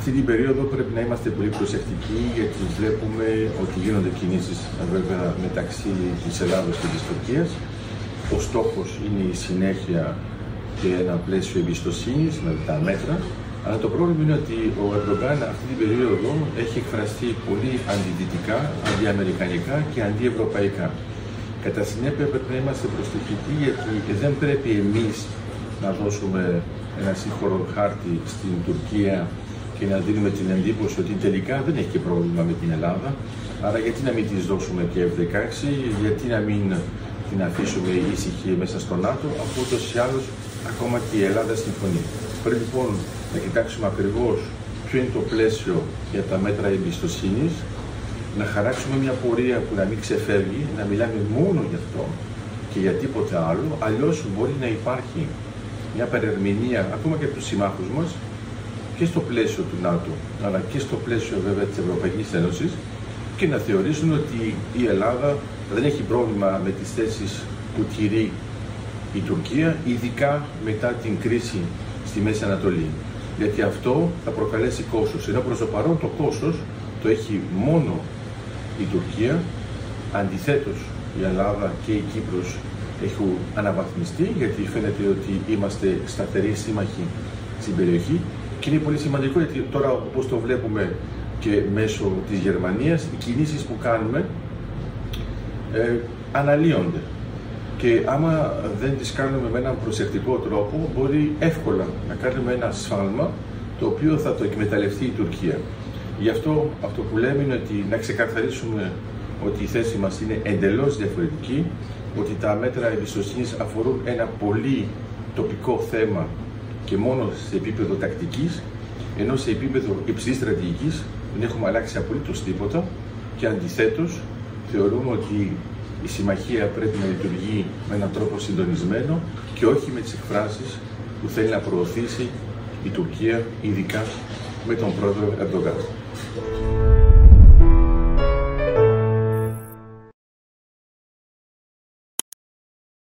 Αυτή την περίοδο πρέπει να είμαστε πολύ προσεκτικοί γιατί βλέπουμε ότι γίνονται κινήσεις βέβαια μεταξύ της Ελλάδας και της Τουρκίας. Ο στόχος είναι η συνέχεια και ένα πλαίσιο εμπιστοσύνης με τα μέτρα. Αλλά το πρόβλημα είναι ότι ο Ερντογκάν αυτή την περίοδο έχει εκφραστεί πολύ αντιδυτικά, αντιαμερικανικά και αντιευρωπαϊκά. Κατά συνέπεια πρέπει να είμαστε προσεκτικοί γιατί δεν πρέπει εμείς να δώσουμε ένα σύγχρονο χάρτη στην Τουρκία και να δίνουμε την εντύπωση ότι τελικά δεν έχει και πρόβλημα με την Ελλάδα. Άρα γιατί να μην της δώσουμε και F-16, γιατί να μην την αφήσουμε ήσυχη μέσα στο ΝΑΤΟ, αφού ούτως ή άλλως ακόμα και η Ελλάδα συμφωνεί. Πρέπει λοιπόν να κοιτάξουμε ακριβώς ποιο είναι το πλαίσιο για τα μέτρα εμπιστοσύνης, να χαράξουμε μια πορεία που να μην ξεφεύγει, να μιλάμε μόνο γι' αυτό και για τίποτε άλλο, αλλιώς μπορεί να υπάρχει μια παρερμηνία ακόμα και από τους συμμάχους μας και στο πλαίσιο του ΝΑΤΟ, αλλά και στο πλαίσιο βέβαια της Ευρωπαϊκής Ένωσης και να θεωρήσουν ότι η Ελλάδα δεν έχει πρόβλημα με τις θέσεις που τηρεί η Τουρκία, ειδικά μετά την κρίση στη Μέση Ανατολή. Γιατί αυτό θα προκαλέσει κόστος. Ενώ προς το παρόν το κόστος το έχει μόνο η Τουρκία, αντιθέτως η Ελλάδα και η Κύπρος έχουν αναβαθμιστεί γιατί φαίνεται ότι είμαστε σταθεροί σύμμαχοι στην περιοχή και είναι πολύ σημαντικό γιατί τώρα όπως το βλέπουμε και μέσω της Γερμανίας, οι κινήσεις που κάνουμε ε, αναλύονται. Και άμα δεν τις κάνουμε με έναν προσεκτικό τρόπο, μπορεί εύκολα να κάνουμε ένα σφάλμα το οποίο θα το εκμεταλλευτεί η Τουρκία. Γι' αυτό αυτό που λέμε είναι ότι να ξεκαθαρίσουμε ότι η θέση μας είναι εντελώς διαφορετική, ότι τα μέτρα εμπιστοσύνης αφορούν ένα πολύ τοπικό θέμα και μόνο σε επίπεδο τακτικής, ενώ σε επίπεδο υψηλής στρατηγικής δεν έχουμε αλλάξει απολύτως τίποτα και αντιθέτως θεωρούμε ότι η συμμαχία πρέπει να λειτουργεί με έναν τρόπο συντονισμένο και όχι με τις εκφράσεις που θέλει να προωθήσει η Τουρκία, ειδικά με τον πρόεδρο Ερντογκάν.